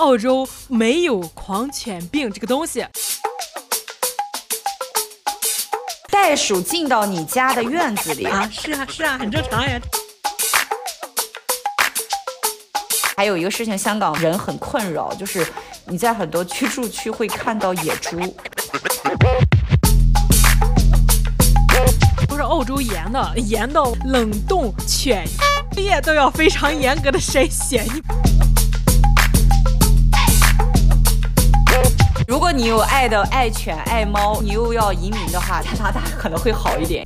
澳洲没有狂犬病这个东西。袋鼠进到你家的院子里啊？是啊，是啊，很正常呀。还有一个事情，香港人很困扰，就是你在很多居住区会看到野猪。不是澳洲严的，严到冷冻犬业都要非常严格的筛选。如果你有爱的爱犬爱猫，你又要移民的话，加拿大可能会好一点。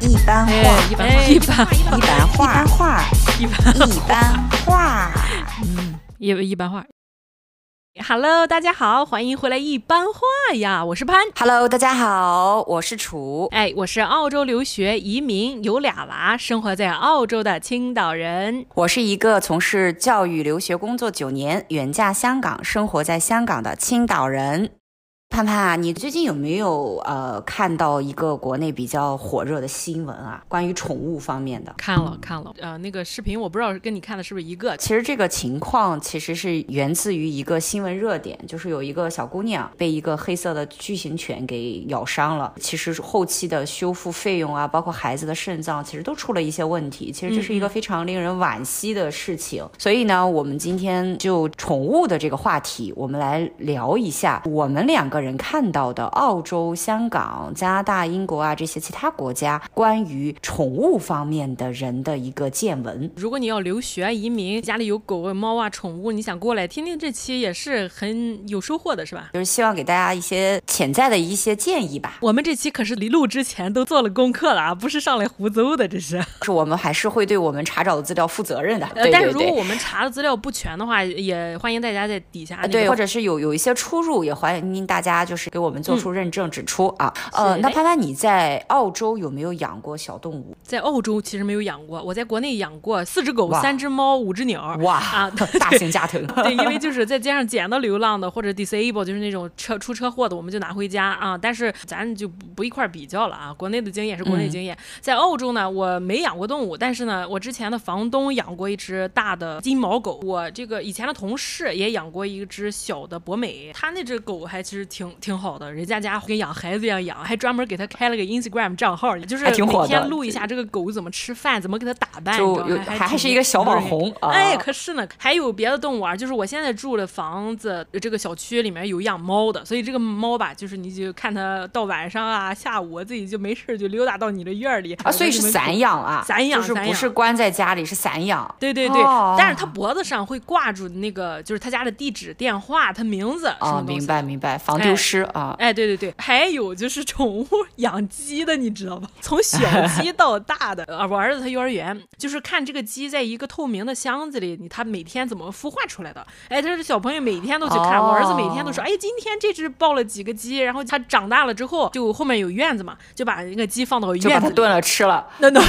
一般化，一般化，一般一般化，一般一般化，嗯，一一般话。Hello，大家好，欢迎回来一般话呀，我是潘。Hello，大家好，我是楚。哎，我是澳洲留学移民，有俩娃，生活在澳洲的青岛人。我是一个从事教育留学工作九年，远嫁香港，生活在香港的青岛人。潘潘啊，你最近有没有呃看到一个国内比较火热的新闻啊？关于宠物方面的？看了看了，呃，那个视频我不知道跟你看的是不是一个。其实这个情况其实是源自于一个新闻热点，就是有一个小姑娘被一个黑色的巨型犬给咬伤了。其实后期的修复费用啊，包括孩子的肾脏，其实都出了一些问题。其实这是一个非常令人惋惜的事情。嗯、所以呢，我们今天就宠物的这个话题，我们来聊一下我们两个。人看到的澳洲、香港、加拿大、英国啊这些其他国家关于宠物方面的人的一个见闻。如果你要留学移民，家里有狗啊、猫啊、宠物，你想过来听听这期也是很有收获的，是吧？就是希望给大家一些潜在的一些建议吧。我们这期可是离录之前都做了功课了啊，不是上来胡诌的，这是。是我们还是会对我们查找的资料负责任的。呃，但是如果我们查的资料不全的话，也欢迎大家在底下、那个、对，或者是有有一些出入，也欢迎大家。大家就是给我们做出认证指出、嗯、啊，呃，那潘潘你在澳洲有没有养过小动物？在澳洲其实没有养过，我在国内养过四只狗、三只猫、五只鸟。哇啊，大型家庭。对，因为就是在街上捡到流浪的或者 disable，就是那种车出车祸的，我们就拿回家啊。但是咱就不不一块比较了啊，国内的经验是国内经验。嗯、在澳洲呢，我没养过动物，但是呢，我之前的房东养过一只大的金毛狗，我这个以前的同事也养过一只小的博美，他那只狗还其实挺挺挺好的，人家家跟养孩子一样养，还专门给他开了个 Instagram 账号，就是每天录一下这个狗怎么吃饭，怎么给它打扮，就还还，还是一个小网红。哎，可是呢，还有别的动物啊，就是我现在住的房子这个小区里面有养猫的，所以这个猫吧，就是你就看它到晚上啊、下午自己就没事就溜达到你的院里啊，所以是散养啊，散养，就是不是关在家里，是散养。对对对，哦、但是它脖子上会挂住那个，就是他家的地址、电话、他名字。哦，明白明白，防丢失。啊，哎，对对对，还有就是宠物养鸡的，你知道吧？从小鸡到大的啊，我儿子他幼儿园就是看这个鸡在一个透明的箱子里，你他每天怎么孵化出来的？哎，他是小朋友每天都去看，哦、我儿子每天都说，哎，今天这只抱了几个鸡，然后他长大了之后，就后面有院子嘛，就把那个鸡放到院子里，就把它炖了吃了。那那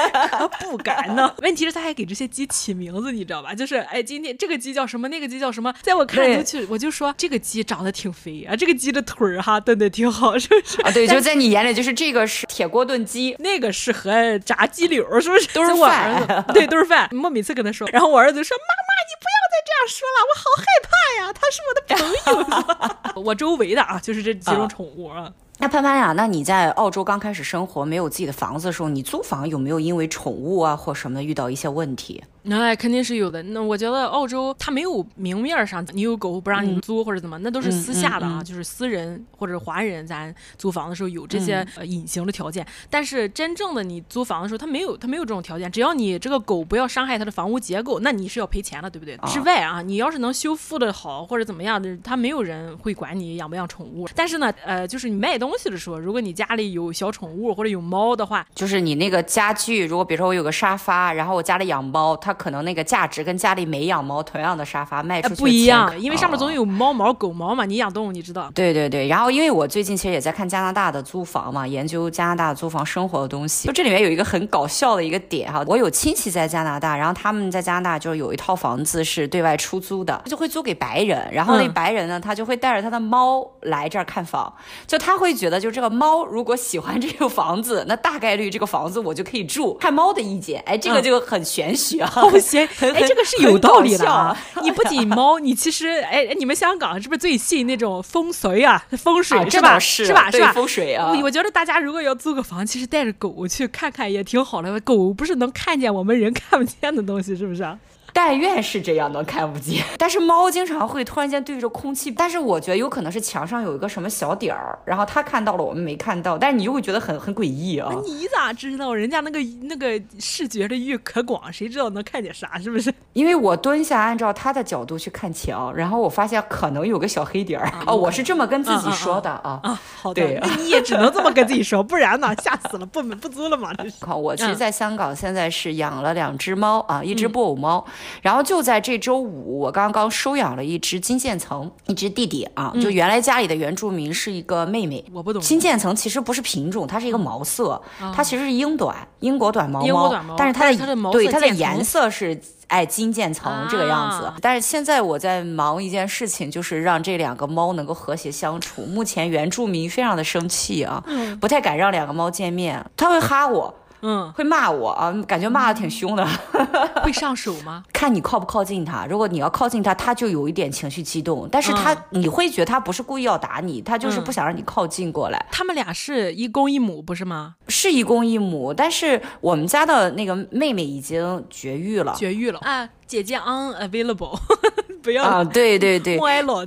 不敢呢。问题是他还给这些鸡起名字，你知道吧？就是哎，今天这个鸡叫什么，那个鸡叫什么，在我看来就去，我就说这个鸡长得挺肥啊，这个鸡的腿儿哈炖的挺好，是不是？啊，对，就在你眼里，就是这个是铁锅炖鸡，那个适合炸鸡柳，是不是？都是我儿子，对，都是饭。我每次跟他说，然后我儿子说：“妈妈，你不要再这样说了，我好害怕呀，他是我的朋友。” 我周围的啊，就是这几种宠物啊。那潘潘呀、那你在澳洲刚开始生活，没有自己的房子的时候，你租房有没有因为宠物啊或什么的遇到一些问题？那肯定是有的。那我觉得澳洲它没有明面上你有狗不让你租或者怎么，嗯、那都是私下的啊，嗯嗯嗯、就是私人或者华人咱租房的时候有这些呃隐形的条件。嗯、但是真正的你租房的时候，它没有它没有这种条件。只要你这个狗不要伤害它的房屋结构，那你是要赔钱的，对不对？之、哦、外啊，你要是能修复的好或者怎么样的，它没有人会管你养不养宠物。但是呢，呃，就是你卖东西的时候，如果你家里有小宠物或者有猫的话，就是你那个家具，如果比如说我有个沙发，然后我家里养猫，它可能那个价值跟家里没养猫同样的沙发卖出去不一样，因为上面总有猫毛、狗毛嘛。你养动物，你知道？对对对。然后因为我最近其实也在看加拿大的租房嘛，研究加拿大租房生活的东西。就这里面有一个很搞笑的一个点哈，我有亲戚在加拿大，然后他们在加拿大就有一套房子是对外出租的，就会租给白人。然后那白人呢，他就会带着他的猫来这儿看房，就他会觉得就这个猫如果喜欢这个房子，那大概率这个房子我就可以住。看猫的意见，哎，这个就很玄学啊。保险，哎，这个是有道理的啊。你不仅猫，你其实，哎，你们香港是不是最信那种风水啊？风水是吧？是吧？是吧？风水啊。我觉得大家如果要租个房，其实带着狗去看看也挺好的。狗不是能看见我们人 看不见的东西，是不是？但愿是这样，能看不见。但是猫经常会突然间对着空气，但是我觉得有可能是墙上有一个什么小点儿，然后它看到了，我们没看到。但是你又会觉得很很诡异啊！你咋知道？人家那个那个视觉的域可广，谁知道能看见啥？是不是？因为我蹲下按照它的角度去看墙，然后我发现可能有个小黑点儿。啊、哦，我是这么跟自己说的啊。啊，好的。那你也只能这么跟自己说，不然呢？吓死了，不不租了嘛？这是。好，我其实在香港现在是养了两只猫啊，一只布偶猫。嗯然后就在这周五，我刚刚收养了一只金渐层，一只弟弟啊。就原来家里的原住民是一个妹妹，我不懂。金渐层其实不是品种，它是一个毛色，它其实是英短，英国短毛猫，但是它的对它的颜色是哎金渐层这个样子。但是现在我在忙一件事情，就是让这两个猫能够和谐相处。目前原住民非常的生气啊，不太敢让两个猫见面，他会哈我。嗯，会骂我啊，感觉骂的挺凶的。会上手吗？看你靠不靠近他。如果你要靠近他，他就有一点情绪激动。但是他，嗯、你会觉得他不是故意要打你，他就是不想让你靠近过来。嗯、他们俩是一公一母，不是吗？是一公一母，但是我们家的那个妹妹已经绝育了。绝育了啊，姐姐 unavailable。不要啊！对对对，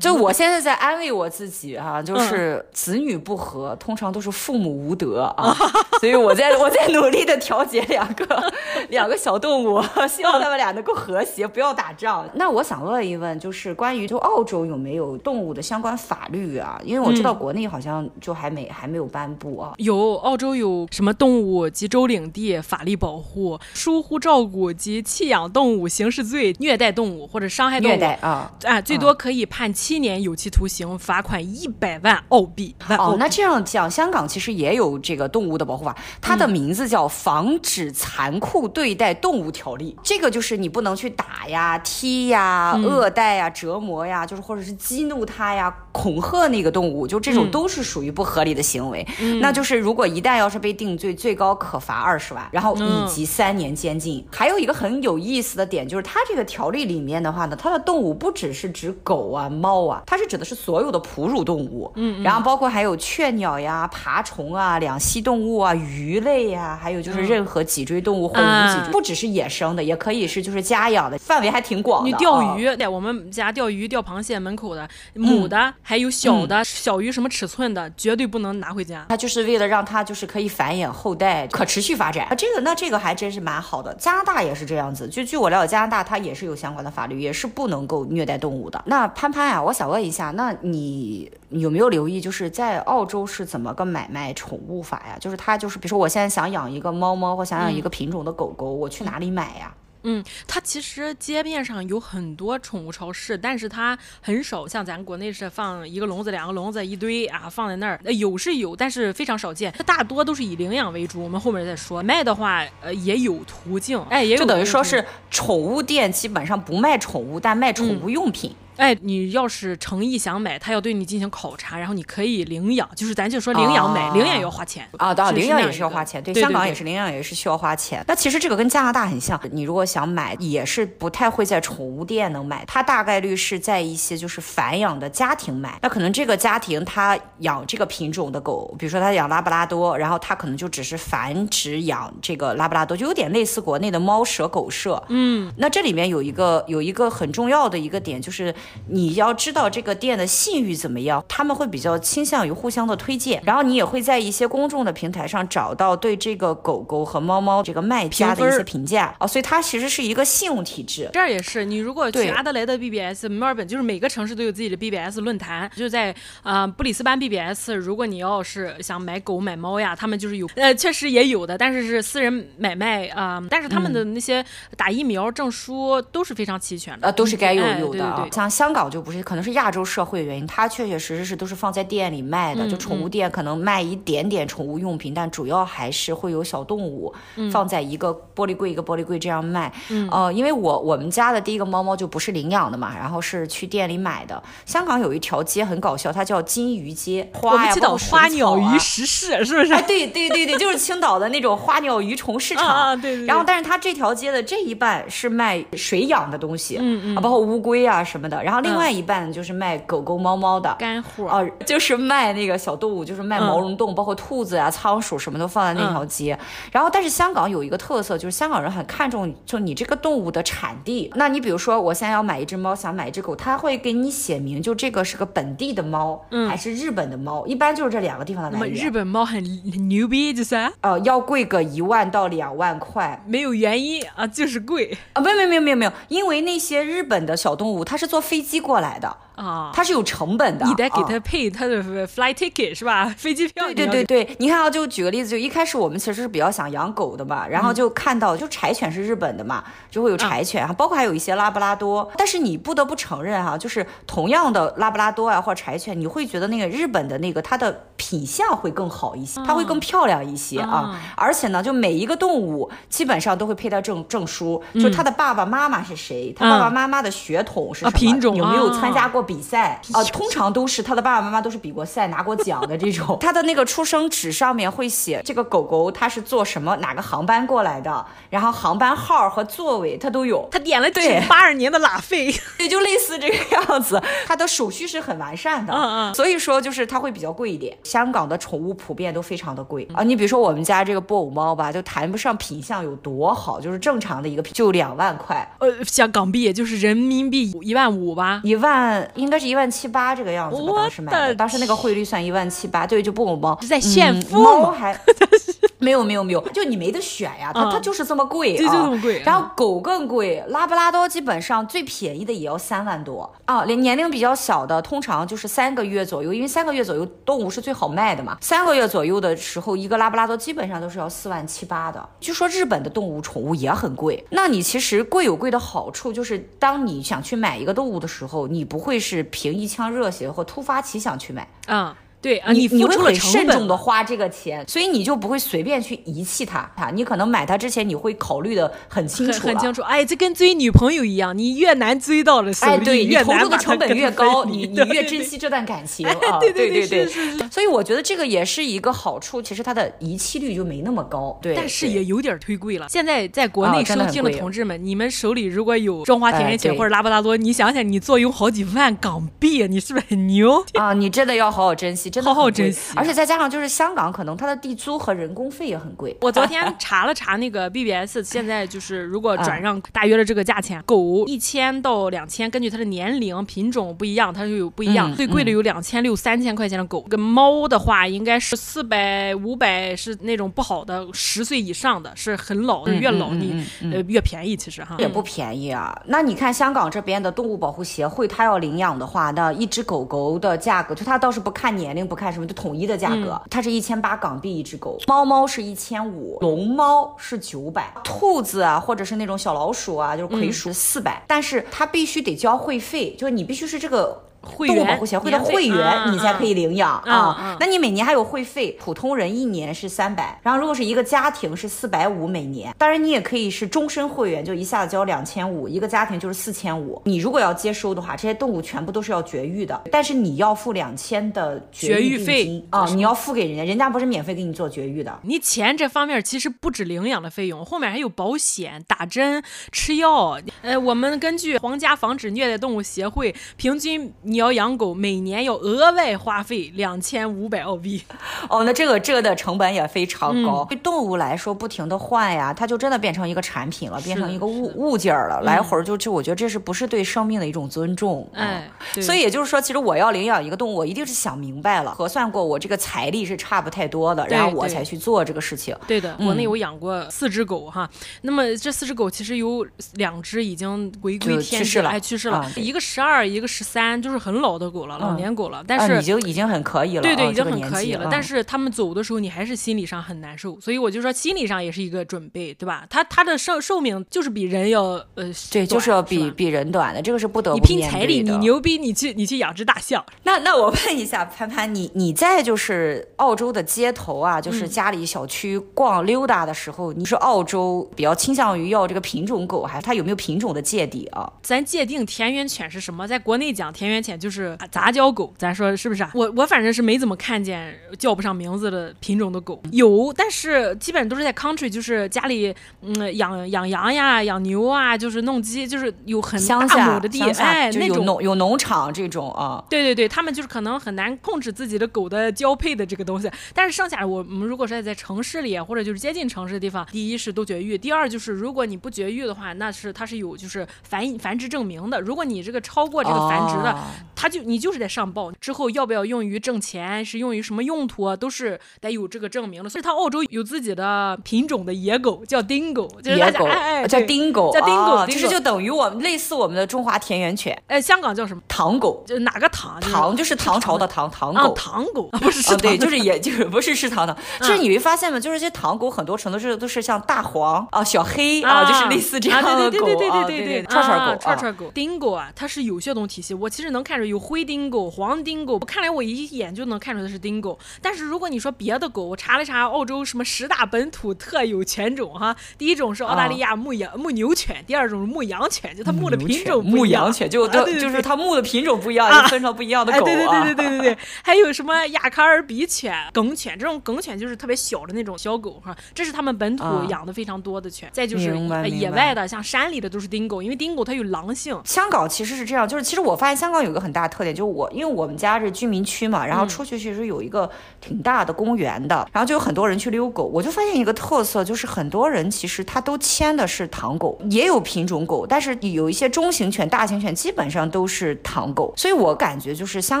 就我现在在安慰我自己哈、啊，就是子女不和，嗯、通常都是父母无德啊，所以我在我在努力的调节两个两个小动物，希望他们俩能够和谐，不要打仗。那我想问一问，就是关于就澳洲有没有动物的相关法律啊？因为我知道国内好像就还没、嗯、还没有颁布啊。有，澳洲有什么动物及州领地法律保护，疏忽照顾及弃养动物刑事罪，虐待动物或者伤害动物。啊啊，最多可以判七年有期徒刑，罚款一百万澳币。哦，那这样讲，香港其实也有这个动物的保护法，它的名字叫《防止残酷对待动物条例》。这个就是你不能去打呀、踢呀、虐待呀、折磨呀，就是或者是激怒它呀、恐吓那个动物，就这种都是属于不合理的行为。那就是如果一旦要是被定罪，最高可罚二十万，然后以及三年监禁。还有一个很有意思的点，就是它这个条例里面的话呢，它的动物。不只是指狗啊、猫啊，它是指的是所有的哺乳动物，嗯，嗯，然后包括还有雀鸟呀、爬虫啊、两栖动物啊、鱼类呀，还有就是任何脊椎动物或无脊椎，不只是野生的，也可以是就是家养的，范围还挺广的。你钓鱼，在我们家钓鱼、钓螃蟹门口的母的，还有小的小于什么尺寸的，绝对不能拿回家。它就是为了让它就是可以繁衍后代，可持续发展。啊，这个那这个还真是蛮好的。加拿大也是这样子，就据我了解，加拿大它也是有相关的法律，也是不能够。虐待动物的。那潘潘啊，我想问一下，那你有没有留意，就是在澳洲是怎么个买卖宠物法呀？就是它就是，比如说我现在想养一个猫猫，或想养一个品种的狗狗，嗯、我去哪里买呀？嗯，它其实街面上有很多宠物超市，但是它很少像咱国内是放一个笼子、两个笼子一堆啊放在那儿。有是有，但是非常少见。它大多都是以领养为主。我们后面再说。卖的话，呃，也有途径。哎，也有就等于说是宠物店基本上不卖宠物，但卖宠物用品。嗯哎，你要是诚意想买，他要对你进行考察，然后你可以领养，就是咱就说领养买，啊、领养也要花钱啊。当然，领养也是要花钱，对，香港也是领养也是需要花钱。那其实这个跟加拿大很像，你如果想买，也是不太会在宠物店能买，它大概率是在一些就是繁养的家庭买。那可能这个家庭他养这个品种的狗，比如说他养拉布拉多，然后他可能就只是繁殖养这个拉布拉多，就有点类似国内的猫舍狗舍。嗯，那这里面有一个有一个很重要的一个点就是。你要知道这个店的信誉怎么样，他们会比较倾向于互相的推荐，然后你也会在一些公众的平台上找到对这个狗狗和猫猫这个卖家的一些评价啊、哦，所以它其实是一个信用体制。这儿也是，你如果去阿德莱德 BBS、墨尔本，就是每个城市都有自己的 BBS 论坛，就在啊、呃、布里斯班 BBS，如果你要是想买狗买猫呀，他们就是有，呃，确实也有的，但是是私人买卖啊、呃，但是他们的那些打疫苗证书都是非常齐全的，呃，都是该有有的。哎、对对对，像香港就不是，可能是亚洲社会原因，它确确实实是都是放在店里卖的，嗯、就宠物店可能卖一点点宠物用品，嗯、但主要还是会有小动物放在一个玻璃柜一个玻璃柜这样卖。嗯，呃，因为我我们家的第一个猫猫就不是领养的嘛，然后是去店里买的。香港有一条街很搞笑，它叫金鱼街，花呀，花鸟鱼食市是不是？哎，对对对对，就是青岛的那种花鸟鱼虫市场。啊，对对，对。然后，但是它这条街的这一半是卖水养的东西，嗯嗯，啊，包括乌龟啊什么的。然后另外一半就是卖狗狗猫猫的。干货，哦，就是卖那个小动物，就是卖毛绒动物，包括兔子啊、仓鼠什么都放在那条街。然后，但是香港有一个特色，就是香港人很看重就你这个动物的产地。那你比如说，我现在要买一只猫，想买一只狗，他会给你写明，就这个是个本地的猫，还是日本的猫？一般就是这两个地方的来源。日本猫很牛逼，就是？呃，要贵个一万到两万块，没有原因啊，就是贵。啊，没有没有没有没有没有，因为那些日本的小动物，它是坐飞机过来的。啊，它是有成本的，你得给他配他的 fly ticket、啊、是吧？飞机票。对对对对，你看啊，就举个例子，就一开始我们其实是比较想养狗的嘛，然后就看到就柴犬是日本的嘛，就会有柴犬，嗯、包括还有一些拉布拉多。但是你不得不承认哈、啊，就是同样的拉布拉多啊或者柴犬，你会觉得那个日本的那个它的品相会更好一些，它会更漂亮一些啊。嗯、而且呢，就每一个动物基本上都会配到证证书，就它的爸爸妈妈是谁，它、嗯、爸爸妈妈的血统是什么，啊、品种有没有参加过比赛啊？通常都是他的爸爸妈妈都是比过赛拿过奖的这种，他的那个出生纸上面会写这个狗狗它是坐什么哪个航班过来的，然后航班号和座位它都有。他点了对八二年的拉菲，也就类似这个样子。它的手续是很完善的，嗯嗯，所以说就是它会比较贵一点。香港的宠物普遍都非常的贵啊，你比如说我们家这个布偶猫吧，就谈不上品相有多好，就是正常的一个品就两万块，呃，像港币也就是人民币一万五吧，一万应该是一万七。八这个样子吧，当时买的，当时那个汇率算一万七八，对，就布偶猫在炫富，猫还 没有没有没有，就你没得选呀，它它就是这么贵，就这么贵。然后狗更贵，拉布拉多基本上最便宜的也要三万多啊，连年龄比较小的，通常就是三个月左右，因为三个月左右动物是最好卖的嘛，三个月左右的时候，一个拉布拉多基本上都是要四万七八的。据说日本的动物宠物也很贵，那你其实贵有贵的好处，就是当你想去买一个动物的时候，你不会是凭一腔热血或突发奇想去买嗯。对啊，你付出了成本，你会很慎重的花这个钱，所以你就不会随便去遗弃它。它，你可能买它之前，你会考虑的很清楚，很清楚。哎，这跟追女朋友一样，你越难追到的时候，哎，对，你投入的成本越高，你 你越珍惜这段感 情啊。对对对对对。所以我觉得这个也是一个好处，其实它的遗弃率就没那么高。对，但是也有点忒贵了。现在在国内收听的同志们，你们手里如果有中华田园犬或者拉布拉多，你想想，你坐拥好几万港币，你是不是很牛 啊？你真的要好好珍惜，真的好好珍惜。而且再加上就是香港，可能它的地租和人工费也很贵。我昨天 查了查那个 BBS，现在就是如果转让大约的这个价钱，狗一千到两千，根据它的年龄品种不一样，它就有不一样。最贵的有两千六、三千块钱的狗。跟猫的话，应该是四百、五百是那种不好的，十岁以上的是很老的，越老你呃越便宜，其实哈。也不便宜啊。那你看香港这边的动物保护协会，它要领养的话，那一只狗狗的价格，就它倒是不看年龄，不看什么，就统一。的价格，它是一千八港币一只狗，猫猫是一千五，龙猫是九百，兔子啊或者是那种小老鼠啊，就是葵鼠四百，但是它必须得交会费，就是你必须是这个。动物保护协会的会员，你才可以领养啊。那你每年还有会费，普通人一年是三百，然后如果是一个家庭是四百五每年。当然你也可以是终身会员，就一下子交两千五，一个家庭就是四千五。你如果要接收的话，这些动物全部都是要绝育的，但是你要付两千的绝育费啊，你要付给人家，人家不是免费给你做绝育的。你钱这方面其实不止领养的费用，后面还有保险、打针、吃药。呃，我们根据皇家防止虐待动物协会平均。你要养狗，每年要额外花费两千五百澳币。哦，那这个这个的成本也非常高。对动物来说，不停的换呀，它就真的变成一个产品了，变成一个物物件了。来回就就，我觉得这是不是对生命的一种尊重？哎，所以也就是说，其实我要领养一个动物，我一定是想明白了，核算过我这个财力是差不太多的，然后我才去做这个事情。对的，国内有养过四只狗哈，那么这四只狗其实有两只已经违规天去世了，哎，去世了，一个十二，一个十三，就是。很老的狗了，老年狗了，但是、啊、已经已经很可以了，对对，哦、已经很可以了。嗯、但是他们走的时候，你还是心理上很难受，所以我就说心理上也是一个准备，对吧？它它的寿寿命就是比人要呃对，就是要比比人短的，这个是不得不你拼财力，你牛逼，你去你去养只大象。那那我问一下潘潘，你你在就是澳洲的街头啊，就是家里小区逛溜达的时候，嗯、你是澳洲比较倾向于要这个品种狗，还是它有没有品种的芥蒂啊？咱界定田园犬是什么？在国内讲田园犬就是杂交狗，咱说是不是啊？我我反正是没怎么看见叫不上名字的品种的狗，有，但是基本都是在 country，就是家里嗯养养羊呀、养牛啊，就是弄鸡，就是有很大亩的地，哎，那种农有农场这种啊。对对对，他们就是可能很难控制自己的狗的交配的这个东西。但是剩下我们如果是在城市里或者就是接近城市的地方，第一是都绝育，第二就是如果你不绝育的话，那是它是有就是繁繁殖证明的。如果你这个超过这个繁殖的，哦、它就你就是得上报。之后要不要用于挣钱，是用于什么用途啊，都是得有这个证明的。所以它澳洲有自己的品种的野狗，叫 Dingo，就是野狗，哎哎叫 Dingo，叫 Dingo，其实就等于我们类似我们的中华田园犬。哎，香港叫什么？唐狗，就哪个唐？唐就是唐朝的唐，唐狗，唐狗不是是对，就是也就是不是是唐唐。其实你会发现吗？就是这些唐狗很多程度是都是像大黄啊、小黑啊，就是类似这样的狗，对对对对对对，串串狗，串串狗。Dingo 啊，它是有血统体系，我其实能看出有灰丁狗、黄丁狗，我看来我一眼就能看出它是丁狗。但是如果你说别的狗，我查了查澳洲什么十大本土特有犬种哈，第一种是澳大利亚牧羊牧牛犬，第二种是牧羊犬，就它牧的品种牧羊犬就都就是它牧的品种不一样，就分成不一样的狗。对对对对对对对，还有什么亚喀尔比犬、梗犬，这种梗犬就是特别小的那种小狗哈，这是他们本土养的非常多的犬。再就是野外的，像山里的都是丁狗，因为丁狗它有狼性。香港其实是这样，就是其实我发现香港有一个很大特点，就是我因为我们家是居民区嘛，然后出去其实有一个挺大的公园的，然后就有很多人去遛狗，我就发现一个特色，就是很多人其实他都牵的是唐狗，也有品种狗，但是有一些中型犬、大型犬基本上都是唐狗，所以我感觉就是香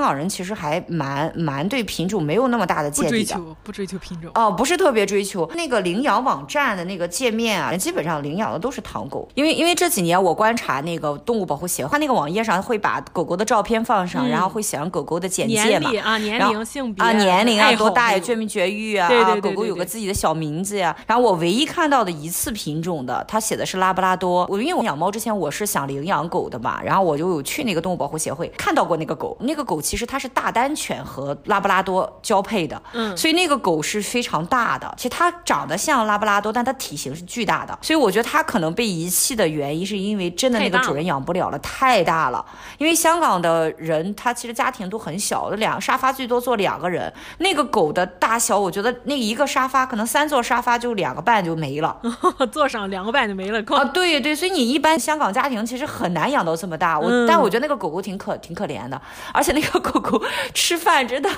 港人其实还蛮蛮对品种没有那么大的芥蒂的，不追求不追求品种。哦，不是特别追求。那个领养网站的那个界面啊，基本上领养的都是唐狗，因为因为这几年我观察那个动物保护协会，它那个网页上会把狗狗的照片放上，嗯、然后会写上狗狗的简介嘛，啊年龄、性别啊年龄啊多大呀，绝没绝育啊，对对对对对啊，狗狗有个自己的小名字呀。然后我唯一看到的一次品种的，它写的是拉布拉多。我因为我养猫之前我是想领养狗的嘛，然后我就有去那个动物保护协会看到过那个狗，那个狗其实它是大丹犬和拉布拉多交配的，嗯，所以那个狗是非常大的。其实它长得像拉布拉多，但它体型是巨大的，所以我觉得它可能被遗弃的原因是因为真的那个主人养不了了，太大了。因为香港的人他其实家庭都很小的，两沙发最多坐两个人，那个狗的大小，我觉得那一个沙发可能三座沙发就两个半就没了，坐上两个半就没了。啊，对对，所以你一般香港家庭其实很难养到这么大。我、嗯、但我觉得那个狗狗挺可挺可怜的，而且那个狗狗吃饭真的，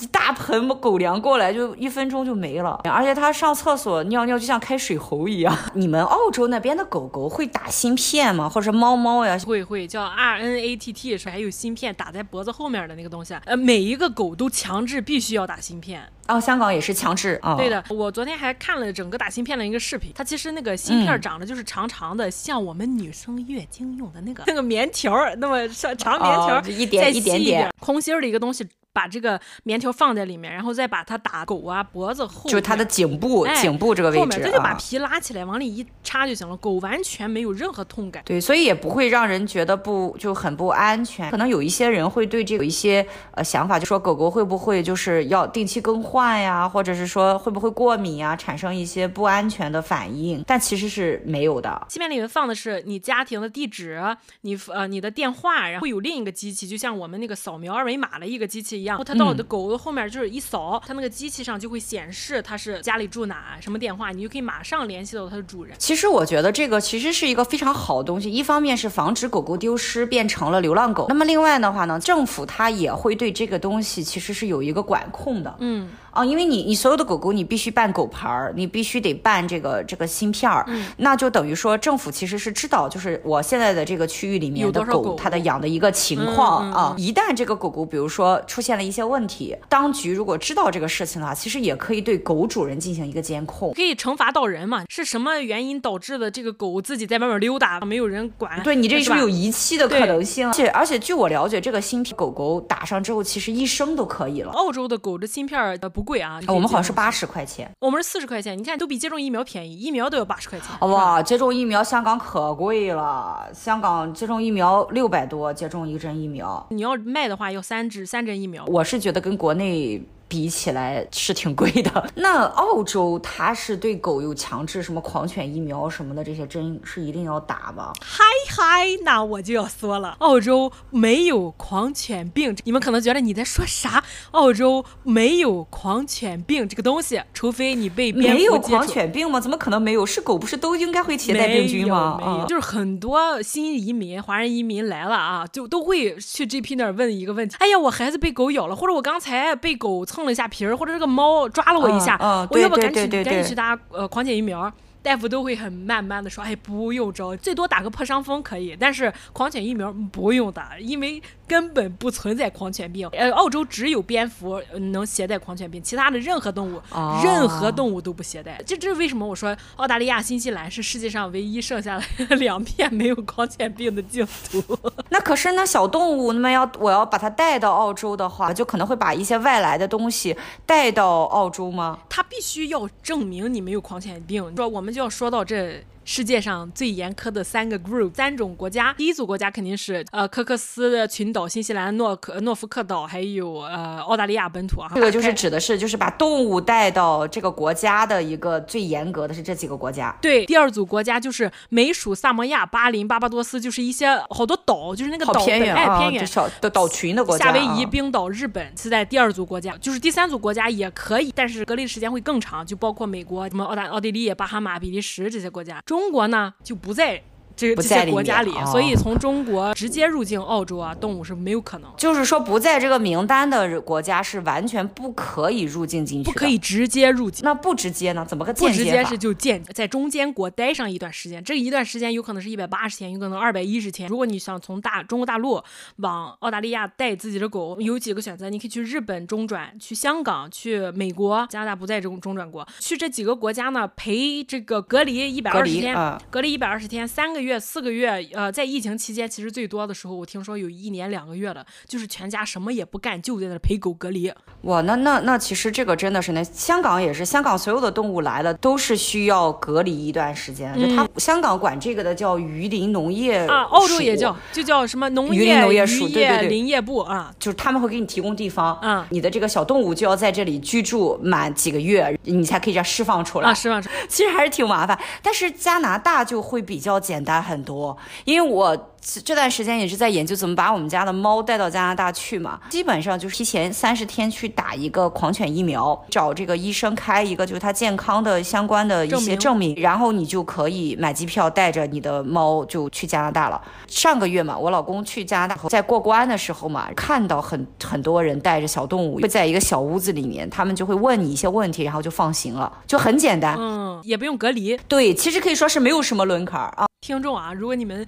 一大盆狗粮过来就一分钟就没了，而且它上厕所尿尿就像开水喉一样。你们澳洲那边的狗狗会打芯片吗？或者猫猫呀？会会叫 RNATT，是还有芯片打在脖子后面的那个东西。呃，每一个狗都强制必须要打芯片。哦，香港也是强制对的，我昨天还看了整个打芯片的一个视频，它其实那个芯片长得就是长长的，嗯、像我们女生月经用的那个那个棉条儿，那么长长棉条，哦、一点一点点空心儿的一个东西。把这个棉条放在里面，然后再把它打狗啊脖子后，就是它的颈部，颈部这个位置，后面这就把皮拉起来，往里一插就行了。狗完全没有任何痛感，对，所以也不会让人觉得不就很不安全。可能有一些人会对这有一些呃想法，就说狗狗会不会就是要定期更换呀，或者是说会不会过敏呀，产生一些不安全的反应？但其实是没有的。芯片里面放的是你家庭的地址，你呃你的电话，然后会有另一个机器，就像我们那个扫描二维码的一个机器一样。它到我的狗的后面就是一扫，它那个机器上就会显示它是家里住哪，什么电话，你就可以马上联系到它的主人。其实我觉得这个其实是一个非常好的东西，一方面是防止狗狗丢失变成了流浪狗，那么另外的话呢，政府它也会对这个东西其实是有一个管控的。嗯。啊，因为你你所有的狗狗你必须办狗牌儿，你必须得办这个这个芯片儿，嗯，那就等于说政府其实是知道，就是我现在的这个区域里面的狗，狗它的养的一个情况啊，一旦这个狗狗比如说出现了一些问题，当局如果知道这个事情的话，其实也可以对狗主人进行一个监控，可以惩罚到人嘛？是什么原因导致的这个狗自己在外面溜达，没有人管？对你这是不是有遗弃的可能性？而且而且据我了解，这个芯片狗狗打上之后，其实一生都可以了。澳洲的狗的芯片呃不贵啊，我们好像是八十块钱，我们是四十块钱，你看都比接种疫苗便宜，疫苗都要八十块钱。哇，接种疫苗香港可贵了，香港接种疫苗六百多，接种一针疫苗，你要卖的话要三支三针疫苗。我是觉得跟国内。比起来是挺贵的。那澳洲它是对狗有强制什么狂犬疫苗什么的，这些针是一定要打吗？嗨嗨，那我就要说了，澳洲没有狂犬病。你们可能觉得你在说啥？澳洲没有狂犬病这个东西，除非你被没有狂犬病吗？怎么可能没有？是狗不是都应该会携带病菌吗？没有，没有，就是很多新移民、华人移民来了啊，就都会去 GP 那儿问一个问题：哎呀，我孩子被狗咬了，或者我刚才被狗。蹭了一下皮儿，或者这个猫抓了我一下，嗯嗯、我要不赶紧赶紧去打呃狂犬疫苗。大夫都会很慢慢的说，哎，不用着，最多打个破伤风可以，但是狂犬疫苗不用打，因为根本不存在狂犬病。呃，澳洲只有蝙蝠能携带狂犬病，其他的任何动物，哦、任何动物都不携带。这这是为什么？我说澳大利亚、新西兰是世界上唯一剩下的 两片没有狂犬病的净土。那可是那小动物，那么要我要把它带到澳洲的话，就可能会把一些外来的东西带到澳洲吗？它必须要证明你没有狂犬病。说我们。就要说到这。世界上最严苛的三个 group，三种国家。第一组国家肯定是呃科克斯的群岛、新西兰诺克诺福克岛，还有呃澳大利亚本土啊。这个就是指的是就是把动物带到这个国家的一个最严格的是这几个国家。对，第二组国家就是美属萨摩亚、巴林、巴巴多斯，就是一些好多岛，就是那个岛偏远哎偏远小的岛群的国家。夏威夷、冰岛、日本是在第二组国家，就是第三组国家也可以，但是隔离的时间会更长，就包括美国、什么澳大奥地利、巴哈马、比利时这些国家。中中国呢就不在。这这些国家里，里所以从中国直接入境澳洲啊，动物是没有可能。就是说，不在这个名单的国家是完全不可以入境进去，不可以直接入境。那不直接呢？怎么个间接？不直接是就间在中间国待上一段时间，这一段时间有可能是一百八十天，有可能二百一十天。如果你想从大中国大陆往澳大利亚带自己的狗，有几个选择，你可以去日本中转，去香港，去美国，加拿大不在这种中转国，去这几个国家呢，陪这个隔离一百二十天，隔离一百二十天，三个月、四个月。呃，在疫情期间，其实最多的时候，我听说有一年两个月的，就是全家什么也不干，就在那陪狗隔离。哇，那那那其实这个真的是，那香港也是，香港所有的动物来了都是需要隔离一段时间。嗯、就他香港管这个的叫鱼林农业啊，澳洲也叫，就叫什么农业鱼林农业署，对对对，林业部啊，就是他们会给你提供地方，嗯，你的这个小动物就要在这里居住满几个月，你才可以这样释放出来啊，释放出来，其实还是挺麻烦。但是加拿大就会比较简单很多，因为我。这段时间也是在研究怎么把我们家的猫带到加拿大去嘛，基本上就是提前三十天去打一个狂犬疫苗，找这个医生开一个就是它健康的相关的一些证明，然后你就可以买机票带着你的猫就去加拿大了。上个月嘛，我老公去加拿大在过关的时候嘛，看到很很多人带着小动物会在一个小屋子里面，他们就会问你一些问题，然后就放行了，就很简单，嗯，也不用隔离。对，其实可以说是没有什么轮槛啊。听众啊，如果你们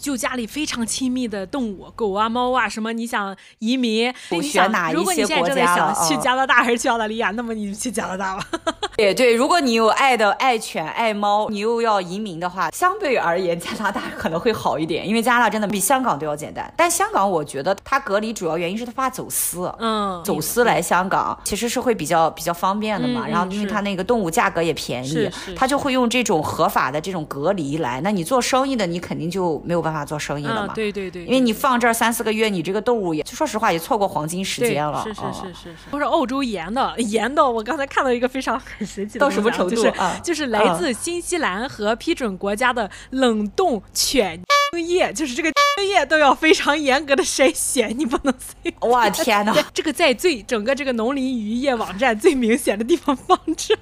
就家里非常亲密的动物，狗啊、猫啊什么，你想移民，你想哪一些国家？如果你现在正在想去加拿大还是去澳大利亚，那么你就去加拿大吧。也对，如果你有爱的爱犬爱猫，你又要移民的话，相对而言加拿大可能会好一点，因为加拿大真的比香港都要简单。但香港我觉得它隔离主要原因是它怕走私，嗯，走私来香港其实是会比较比较方便的嘛。嗯、然后因为它那个动物价格也便宜，它就会用这种合法的这种隔离来。那你做生意的，你肯定就没有办法做生意了嘛。嗯、对对对，因为你放这儿三四个月，你这个动物也，就说实话也错过黄金时间了。是是是是是，都是澳洲严的，严到我刚才看到一个非常很 神奇的。到什么程度？就是就是来自新西兰和批准国家的冷冻犬液，就是这个液都要非常严格的筛选，你不能随。哇天哪！这个在最整个这个农林渔业网站最明显的地方放着。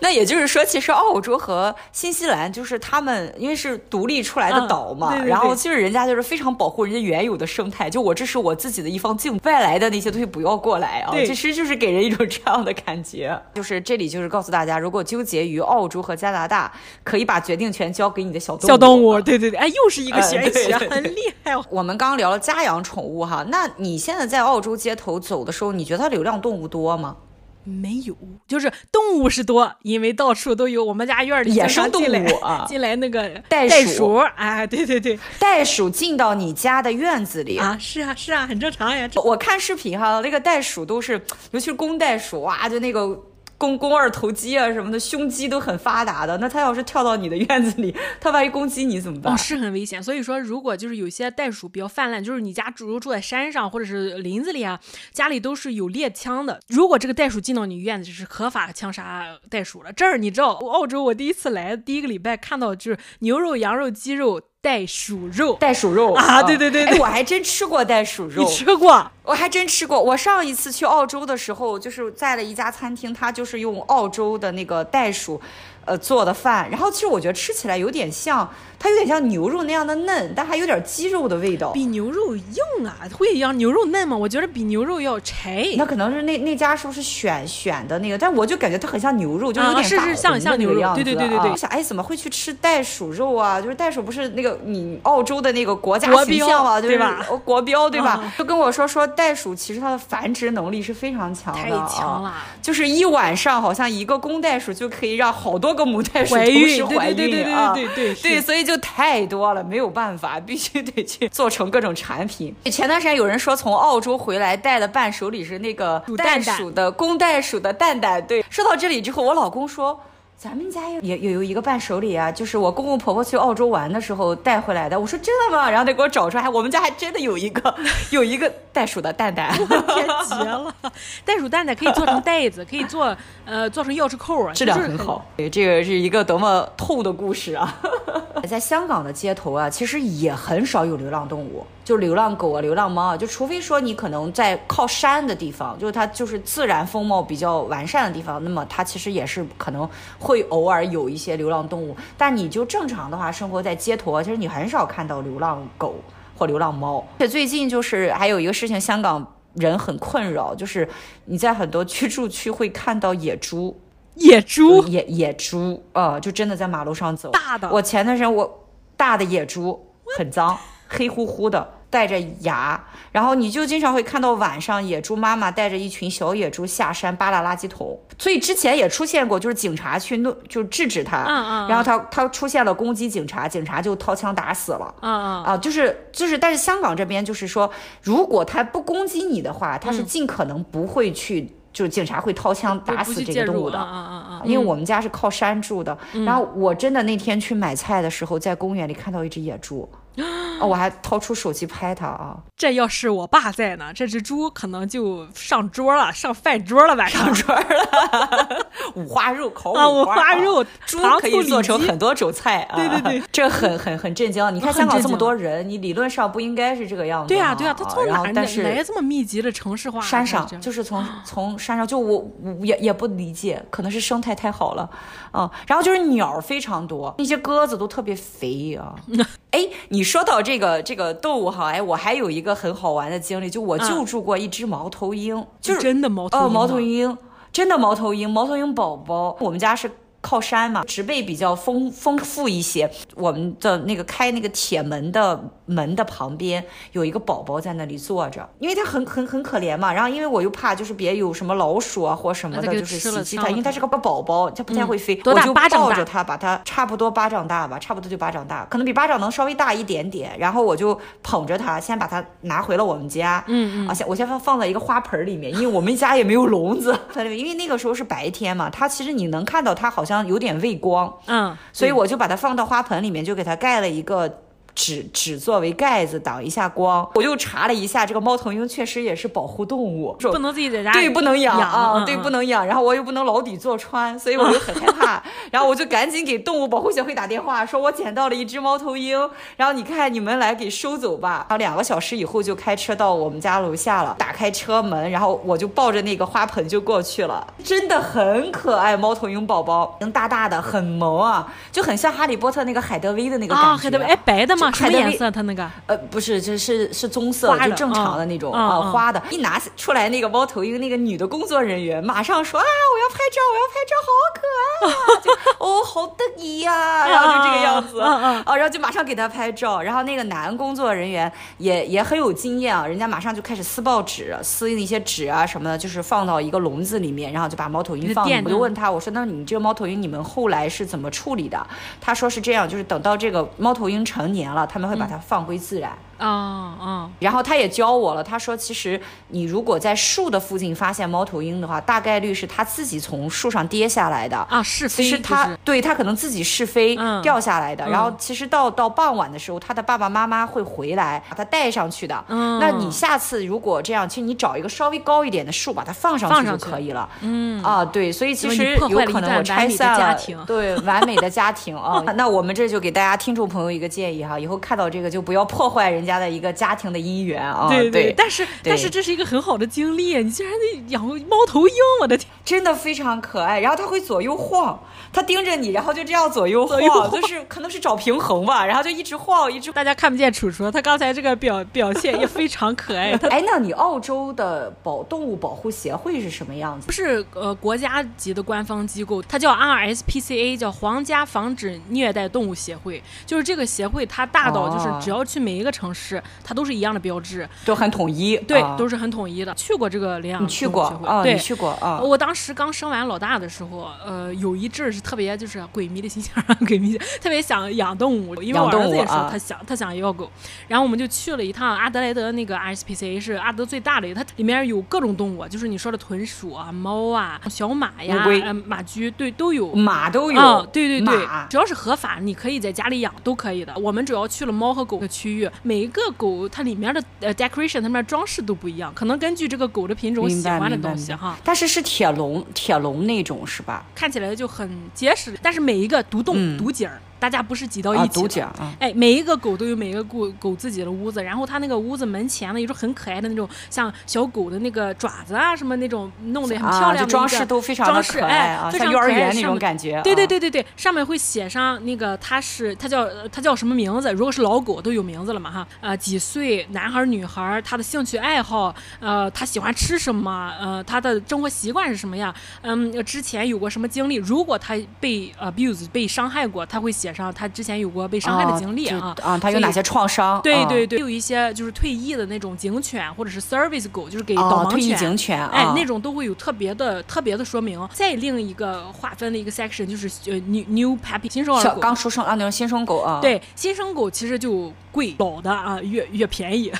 那也就是说，其实澳洲和新西兰就是他们因为是独立出来的岛嘛，嗯、对对对，然后就是人家就是非常保护人家原有的生态。就我这是我自己的一方境，外来的那些东西不要过来啊。对，其实就是给人一种这样的感觉。就是这里就是告诉大家，如果纠结于澳洲和加拿大，可以把决定权交给你的小动物。小动物，对对对，哎，又是一个玄学，呃、很厉害。我们刚刚聊了家养宠物哈，那你现在在澳洲街头走的时候，你觉得它流浪动物多吗？没有，就是动物是多，因为到处都有。我们家院里野生动物啊，进来那个袋鼠，袋鼠哎，对对对，袋鼠进到你家的院子里啊，是啊是啊，很正常呀。我看视频哈，那个袋鼠都是，尤其是公袋鼠，哇，就那个。肱肱二头肌啊什么的，胸肌都很发达的。那它要是跳到你的院子里，它万一攻击你怎么办？哦，是很危险。所以说，如果就是有些袋鼠比较泛滥，就是你家主住住在山上或者是林子里啊，家里都是有猎枪的。如果这个袋鼠进到你院子，就是合法枪杀袋鼠了。这儿你知道，澳洲我第一次来第一个礼拜看到就是牛肉、羊肉、鸡肉。袋鼠肉，袋鼠肉啊！对对对，哎，我还真吃过袋鼠肉，你吃过？我还真吃过。我上一次去澳洲的时候，就是在了一家餐厅，它就是用澳洲的那个袋鼠。呃，做的饭，然后其实我觉得吃起来有点像，它有点像牛肉那样的嫩，但还有点鸡肉的味道。比牛肉硬啊？会一样牛肉嫩吗？我觉得比牛肉要柴。那可能是那那家是不是选选的那个？但我就感觉它很像牛肉，就有点是是像像牛肉。对对对对对。我想，哎，怎么会去吃袋鼠肉啊？就是袋鼠不是那个你澳洲的那个国家形象吗？对吧？国标对吧？就跟我说说袋鼠其实它的繁殖能力是非常强的，太强了。就是一晚上好像一个公袋鼠就可以让好多。个母袋鼠同时怀孕啊，对对对对，所以就太多了，没有办法，必须得去做成各种产品。前段时间有人说从澳洲回来带的伴手礼是那个袋鼠的公袋鼠的蛋蛋。对，说到这里之后，我老公说。咱们家也有有一个伴手礼啊，就是我公公婆婆去澳洲玩的时候带回来的。我说真的吗？然后他给我找出来，我们家还真的有一个有一个袋鼠的蛋蛋，天绝了！袋鼠蛋蛋可以做成袋子，可以做呃做成钥匙扣啊，质量很好。对，这个是一个多么痛的故事啊！在香港的街头啊，其实也很少有流浪动物，就流浪狗啊、流浪猫啊，就除非说你可能在靠山的地方，就是它就是自然风貌比较完善的地方，那么它其实也是可能会偶尔有一些流浪动物。但你就正常的话，生活在街头啊，其实你很少看到流浪狗或流浪猫。而且最近就是还有一个事情，香港人很困扰，就是你在很多居住区会看到野猪。野猪，野野猪，呃，就真的在马路上走。大的，我前段时间我大的野猪很脏，黑乎乎的，带着牙。然后你就经常会看到晚上野猪妈妈带着一群小野猪下山扒拉垃圾桶。所以之前也出现过，就是警察去弄，就制止他。嗯嗯。然后他他出现了攻击警察，警察就掏枪打死了。嗯嗯。啊，就是就是，但是香港这边就是说，如果他不攻击你的话，他是尽可能不会去。就是警察会掏枪打死这个动物的，啊啊啊！因为我们家是靠山住的，嗯、然后我真的那天去买菜的时候，在公园里看到一只野猪。哦，我还掏出手机拍它啊！这要是我爸在呢，这只猪可能就上桌了，上饭桌了，晚上上桌了。五花肉烤五花，啊、五花肉，猪可以做成很多种菜啊！对对对，这很很很震惊。你看香港这么多人，你理论上不应该是这个样子。对啊对啊，他从哪但是来这么密集的城市化？山上就是从从山上，就我也也不理解，可能是生态太好了啊。然后就是鸟非常多，那些鸽子都特别肥啊。哎，你说到这个这个动物哈，哎，我还有一个很好玩的经历，就我救助过一只猫头鹰，嗯、就是真的猫头鹰，哦，猫头鹰，真的猫头鹰，猫头鹰宝宝，我们家是。靠山嘛，植被比较丰丰富一些。我们的那个开那个铁门的门的旁边有一个宝宝在那里坐着，因为它很很很可怜嘛。然后因为我又怕就是别有什么老鼠啊或什么的，就是袭击它，因为它是个宝宝，它不太会飞。我就抱着它，把它差不多巴掌大吧，差不多就巴掌大，可能比巴掌能稍微大一点点。然后我就捧着它，先把它拿回了我们家。嗯嗯。啊，先我先放放在一个花盆里面，因为我们家也没有笼子。因为那个时候是白天嘛，它其实你能看到它好像。有点畏光，嗯，所以我就把它放到花盆里面，就给它盖了一个纸纸作为盖子挡一下光。我又查了一下，这个猫头鹰确实也是保护动物，不能自己在家对不能养，对不能养。然后我又不能牢底坐穿，所以我就很害怕。然后我就赶紧给动物保护协会打电话，说我捡到了一只猫头鹰，然后你看你们来给收走吧。然后两个小时以后就开车到我们家楼下了，打开车门，然后我就抱着那个花盆就过去了，真的很可爱，猫头鹰宝宝，大大的，很萌啊，就很像哈利波特那个海德薇的那个感觉。啊，海德薇，哎，白的吗？什么颜色？它那个？呃，不是，这是是棕色的，就正常的那种啊、嗯，花的。一拿出来那个猫头鹰，那个女的工作人员马上说啊，我要拍照，我要拍照，好可爱啊！就哦，好得意呀，然后就这个样子，啊，然后就马上给他拍照。然后那个男工作人员也也很有经验啊，人家马上就开始撕报纸，撕一些纸啊什么的，就是放到一个笼子里面，然后就把猫头鹰放。我就问他，我说那你这个猫头鹰你们后来是怎么处理的？他说是这样，就是等到这个猫头鹰成年了，他们会把它放归自然。哦、啊、哦！然后他也教我了，他说其实你如果在树的附近发现猫头鹰的话，大概率是他自己从树上跌下来的啊，是飞。其实他、就是、对他可能自己试飞、嗯、掉下来的。然后其实到到傍晚的时候，他的爸爸妈妈会回来把它带上去的。嗯，那你下次如果这样，其实你找一个稍微高一点的树把它放上去就可以了。嗯啊，对，所以其实有可能我拆散了，对完美的家庭啊。那我们这就给大家听众朋友一个建议哈，以后看到这个就不要破坏人家的一个家庭的姻缘啊！对对，但是但是这是一个很好的经历，你竟然得养猫头鹰，我的天，真的非常可爱。然后它会左右晃，它盯着你，然后就这样左右晃，就是可能是找平衡吧，然后就一直晃，一直。大家看不见楚楚，他刚才这个表表现也非常可爱。哎，那你澳洲的保动物保护协会是什么样子？不是呃国家级的官方机构，它叫 RSPCA，叫皇家防止虐待动物协会。就是这个协会，它大到就是只要去每一个城市。哦它都是一样的标志，都很统一，对，啊、都是很统一的。去过这个领养，你去过啊？对，你去过啊？我当时刚生完老大的时候，呃，有一阵是特别就是鬼迷的心情，鬼迷特别想养动物，因为我儿子也说他想、啊、他想要狗，然后我们就去了一趟阿德莱德那个 RSPCA 是阿德最大的，它里面有各种动物，就是你说的豚鼠啊、猫啊、小马呀、呃、马驹，对，都有，马都有，啊、对对对，只要是合法，你可以在家里养都可以的。我们主要去了猫和狗的区域，每一个狗它里面的呃 decoration，它们装饰都不一样，可能根据这个狗的品种喜欢的东西哈。但是是铁笼铁笼那种是吧？看起来就很结实，但是每一个独栋独景大家不是挤到一起的，啊、哎，每一个狗都有每一个狗狗自己的屋子，然后它那个屋子门前呢，有种很可爱的那种像小狗的那个爪子啊，什么那种弄得很漂亮的、啊、装饰都非常的可爱啊，非常幼儿园那种感觉。对对对对对，上面会写上那个它是它叫它叫什么名字？如果是老狗都有名字了嘛哈，呃几岁，男孩女孩，他的兴趣爱好，呃他喜欢吃什么，呃他的生活习惯是什么样，嗯之前有过什么经历？如果他被 abuse 被伤害过，他会写上他之前有。过被伤害的经历啊啊，他有哪些创伤？对对对，有一些就是退役的那种警犬或者是 service 狗，就是给导盲犬，哦、退役警犬，哎，那种都会有特别的特别的说明。再另一个划分的一个 section 就是呃 new new puppy 新生儿狗，刚出生啊那种新生狗啊。对，新生狗其实就贵，老的啊越越便宜，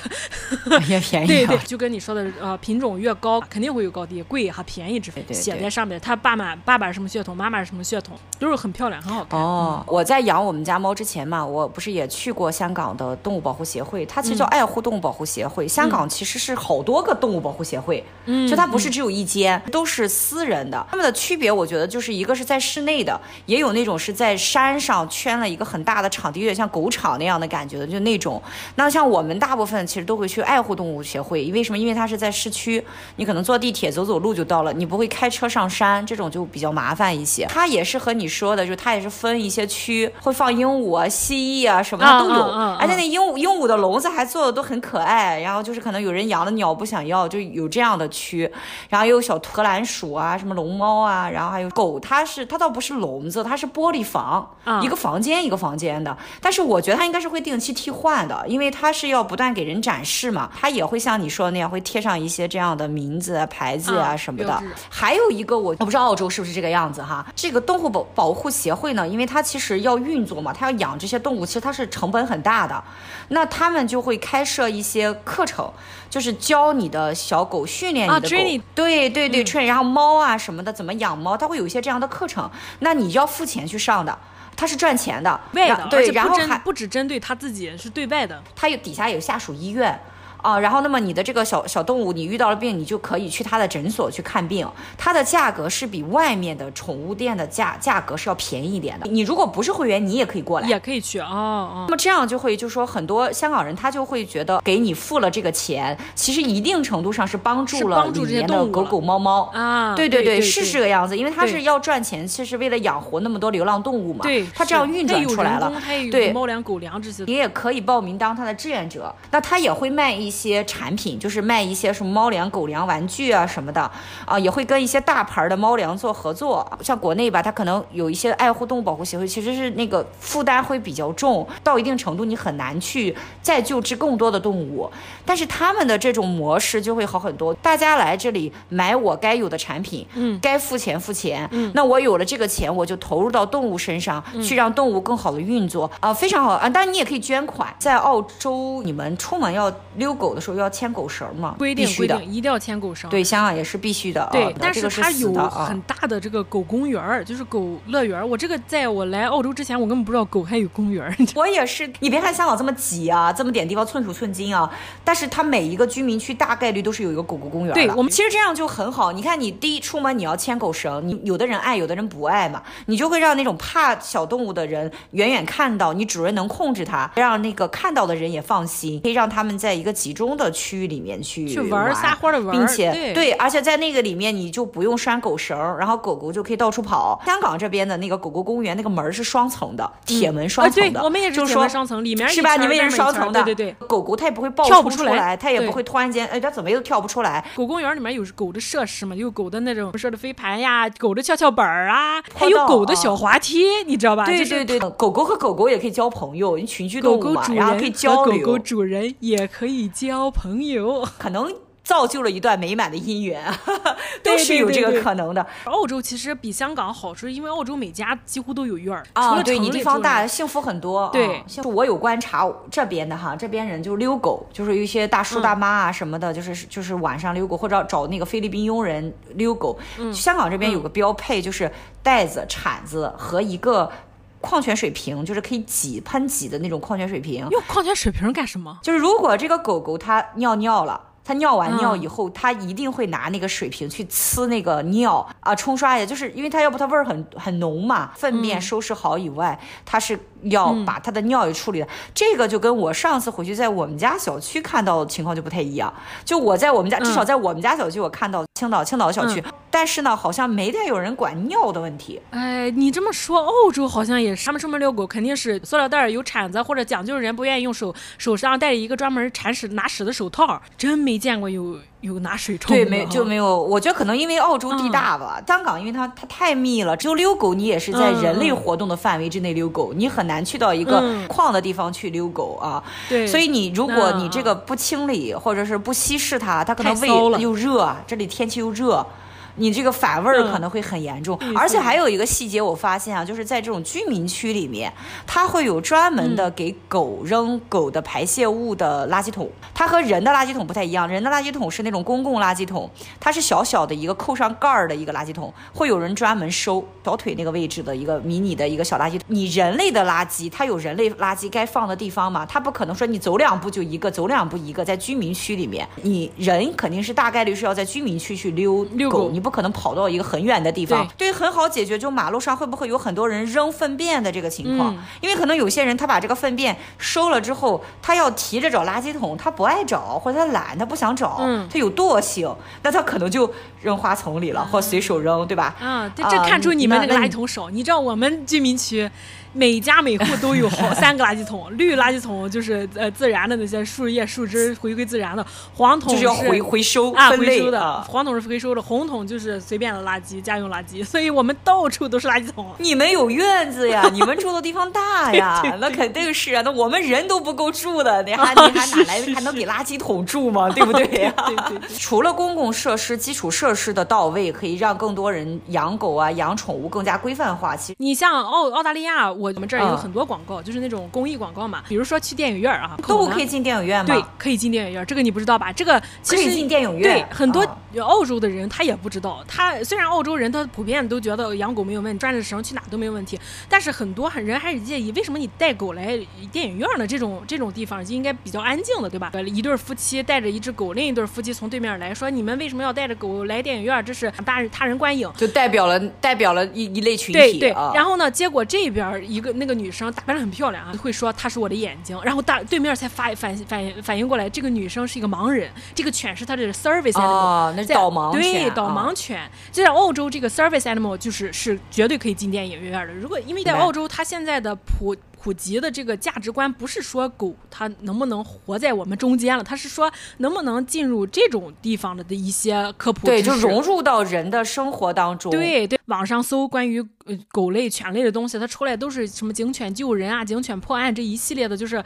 越便宜。对对，就跟你说的呃品种越高肯定会有高低，贵和便宜之分写在上面。他爸妈爸爸是什么血统，妈妈是什么血统，都是很漂亮很好看。哦，我在养我们家猫之前嘛，我不是也去过香港的动物保护协会，它其实叫爱护动物保护协会。嗯、香港其实是好多个动物保护协会，嗯，就它不是只有一间，嗯、都是私人的。它们的区别，我觉得就是一个是在室内的，也有那种是在山上圈了一个很大的场地，有点像狗场那样的感觉的，就那种。那像我们大部分其实都会去爱护动物协会，为什么？因为它是在市区，你可能坐地铁走走路就到了，你不会开车上山，这种就比较麻烦一些。它也是和你说的，就它也是分一些区，会放鹦鹉啊、蜥蜴啊什么的都有，而且那鹦鹉鹦鹉的笼子还做的都很可爱。然后就是可能有人养的鸟不想要，就有这样的区。然后又有小荷兰鼠啊，什么龙猫啊，然后还有狗，它是它倒不是笼子，它是玻璃房，一个房间一个房间的。但是我觉得它应该是会定期替换的，因为它是要不断给人展示嘛，它也会像你说的那样会贴上一些这样的名字啊、牌子啊什么的。还有一个我我不知道澳洲是不是这个样子哈，这个动物保保护协会呢，因为它其实要运作嘛，它要养这些动物。其实它是成本很大的，那他们就会开设一些课程，就是教你的小狗训练你的狗，啊、对对对，训、嗯、然后猫啊什么的怎么养猫，它会有一些这样的课程，那你就要付钱去上的。它是赚钱的，外的，对，然后还不只针对他自己，是对外的，它有底下有下属医院。啊，然后那么你的这个小小动物，你遇到了病，你就可以去它的诊所去看病，它的价格是比外面的宠物店的价价格是要便宜一点的。你如果不是会员，你也可以过来，也可以去哦哦。那么这样就会就说很多香港人他就会觉得给你付了这个钱，其实一定程度上是帮助了里面的狗狗猫猫啊。对对对，是这个样子，因为他是要赚钱，其实为了养活那么多流浪动物嘛。对，他这样运转出来了。对，猫粮、狗粮这些，你也可以报名当他的志愿者。那他也会卖一些产品。就是卖一些什么猫粮、狗粮、玩具啊什么的，啊，也会跟一些大牌的猫粮做合作。像国内吧，它可能有一些爱护动物保护协会，其实是那个负担会比较重，到一定程度你很难去再救治更多的动物。但是他们的这种模式就会好很多，大家来这里买我该有的产品，嗯，该付钱付钱，嗯，那我有了这个钱，我就投入到动物身上，嗯，去让动物更好的运作啊，非常好啊。当然你也可以捐款，在澳洲你们出门要遛狗的时候要牵狗绳嘛？规定规定一定要牵狗绳。对，香港也是必须的。对，哦、但是它有很大的这个狗公园，啊、就是狗乐园。我这个在我来澳洲之前，我根本不知道狗还有公园。我也是，你别看香港这么挤啊，这么点地方寸土寸金啊，但是它每一个居民区大概率都是有一个狗狗公园。对，我们其实这样就很好。你看，你第一出门你要牵狗绳，你有的人爱，有的人不爱嘛，你就会让那种怕小动物的人远远看到，你主人能控制它，让那个看到的人也放心，可以让他们在一个集中的区域里面去去玩撒欢的玩，并且对，对，而且在那个里面你就不用拴狗绳，然后狗狗就可以到处跑。香港这边的那个狗狗公园那个门是双层的，铁门双层的，我们也是铁门双层，里面是吧？你们也是双层的，对对对。狗狗它也不会暴跳不出来，它也不会突然间，哎，它怎么又跳不出来？狗公园里面有狗的设施嘛？有狗的那种设的飞盘呀，狗的跷跷板啊，还有狗的小滑梯，啊、你知道吧？对对对，狗狗和狗狗也可以交朋友，你群居动物嘛，然后可以交流。狗狗主人也可以交朋友，可能。造就了一段美满的姻缘，都是有这个可能的。对对对对。澳洲其实比香港好，是因为澳洲每家几乎都有院儿啊，对你地方大，幸福很多。对，就我有观察这边的哈，这边人就是遛狗，就是有一些大叔大妈啊什么的，嗯、就是就是晚上遛狗，或者找那个菲律宾佣人遛狗。嗯，香港这边有个标配，就是袋子、铲子和一个矿泉水瓶，就是可以挤喷挤的那种矿泉水瓶。用矿泉水瓶干什么？就是如果这个狗狗它尿尿了。它尿完尿以后，它一定会拿那个水瓶去呲那个尿啊，冲刷一下，就是因为它要不它味儿很很浓嘛，粪便收拾好以外，它是要把他的尿也处理了。这个就跟我上次回去在我们家小区看到的情况就不太一样。就我在我们家，至少在我们家小区，我看到青岛青岛小区，但是呢，好像没太有人管尿的问题。哎，你这么说，澳洲好像也是，他们出门遛狗肯定是塑料袋有铲子，或者讲究人不愿意用手手上戴着一个专门铲屎拿屎的手套，真。没见过有有拿水冲的，对，没就没有。我觉得可能因为澳洲地大吧，嗯、香港因为它它太密了，就遛狗你也是在人类活动的范围之内遛狗，嗯、你很难去到一个旷的地方去遛狗啊。对、嗯，所以你如果你这个不清理、嗯、或者是不稀释它，它可能胃又热，这里天气又热。你这个反味儿可能会很严重，嗯、而且还有一个细节，我发现啊，就是在这种居民区里面，它会有专门的给狗扔狗的排泄物的垃圾桶。它和人的垃圾桶不太一样，人的垃圾桶是那种公共垃圾桶，它是小小的一个扣上盖儿的一个垃圾桶，会有人专门收小腿那个位置的一个迷你的一个小垃圾桶。你人类的垃圾，它有人类垃圾该放的地方嘛？它不可能说你走两步就一个，走两步一个，在居民区里面，你人肯定是大概率是要在居民区去溜遛狗，你。不可能跑到一个很远的地方，对，对，很好解决。就马路上会不会有很多人扔粪便的这个情况？嗯、因为可能有些人他把这个粪便收了之后，他要提着找垃圾桶，他不爱找，或者他懒，他不想找，嗯、他有惰性，那他可能就扔花丛里了，嗯、或随手扔，对吧？啊，这这看出你们那个垃圾桶少。你知道我们居民区。每家每户都有好 三个垃圾桶，绿垃圾桶就是呃自然的那些树叶树枝 回归自然的，黄桶是，就是要回回收啊回收的，黄桶是回收的，红桶就是随便的垃圾家用垃圾，所以我们到处都是垃圾桶。你们有院子呀？你们住的地方大呀？那肯定是啊，那我们人都不够住的，你还你还哪来还能给垃圾桶住吗？对不对呀？对对对。除了公共设施、基础设施的到位，可以让更多人养狗啊、养宠物更加规范化。其实你像澳澳大利亚。我们这儿有很多广告，就是那种公益广告嘛，比如说去电影院啊，动物可以进电影院吗？对，可以进电影院，这个你不知道吧？这个其实进电影院，对，很多澳洲的人他也不知道。他虽然澳洲人他普遍都觉得养狗没有问题，转着绳去哪都没有问题，但是很多人还是介意，为什么你带狗来电影院呢？这种这种地方就应该比较安静的，对吧？一对夫妻带着一只狗，另一对夫妻从对面来说，你们为什么要带着狗来电影院？这是大他人观影，就代表了代表了一一类群体。对对，然后呢，结果这边一个那个女生打扮得很漂亮啊，会说她是我的眼睛，然后大对面才发反反反应过来，这个女生是一个盲人，这个犬是她的 service animal，哦，那是导盲犬，对，导盲犬。就在澳洲，这个 service animal 就是是绝对可以进电影院的。如果因为在澳洲，它现在的普普及的这个价值观不是说狗它能不能活在我们中间了，它是说能不能进入这种地方的的一些科普，对，就融入到人的生活当中。对对，网上搜关于呃狗类、犬类的东西，它出来都是什么警犬救人啊、警犬破案这一系列的，就是。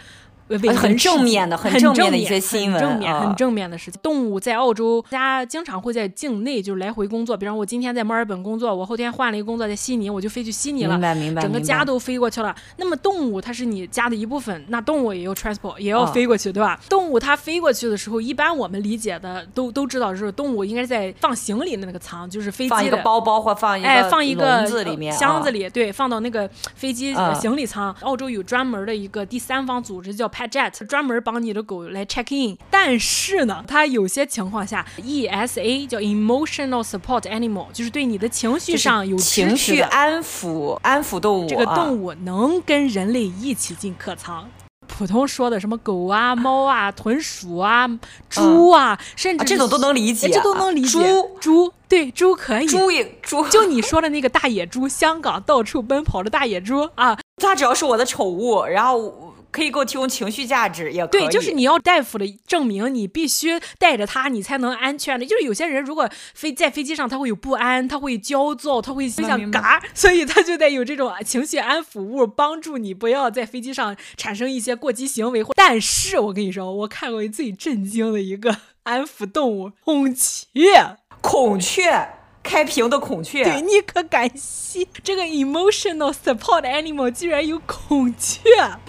很正面的，很正面的一些新闻，很正面，很正面的事情。动物在澳洲，大家经常会在境内就是来回工作。比方我今天在墨尔本工作，我后天换了一个工作在悉尼，我就飞去悉尼了。明白，明白。整个家都飞过去了。那么动物它是你家的一部分，那动物也要 transport，也要飞过去，对吧？动物它飞过去的时候，一般我们理解的都都知道，就是动物应该是在放行李的那个仓，就是飞机的放一个包包或放一个哎放一个笼子里面箱子里，对，放到那个飞机行李舱。澳洲有专门的一个第三方组织叫 Pet 专门。帮你的狗来 check in，但是呢，它有些情况下，ESA 叫 emotional support animal，就是对你的情绪上有情绪安抚安抚动物，这个动物能跟人类一起进客舱。啊、普通说的什么狗啊、猫啊、豚鼠啊、猪啊，嗯、甚至、啊、这种都能理解，这都能理解。猪猪对猪可以，猪也猪，就你说的那个大野猪，香港到处奔跑的大野猪啊，它只要是我的宠物，然后。可以给我提供情绪价值，也可以。对，就是你要大夫的证明，你必须带着它，你才能安全的。就是有些人如果飞在飞机上，他会有不安，他会焦躁，他会想嘎，所以他就得有这种情绪安抚物，帮助你不要在飞机上产生一些过激行为。但是我跟你说，我看过最震惊的一个安抚动物——孔雀，孔雀。开屏的孔雀，对，你可感谢这个 emotional support animal 居然有孔雀，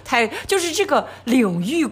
太就是这个领域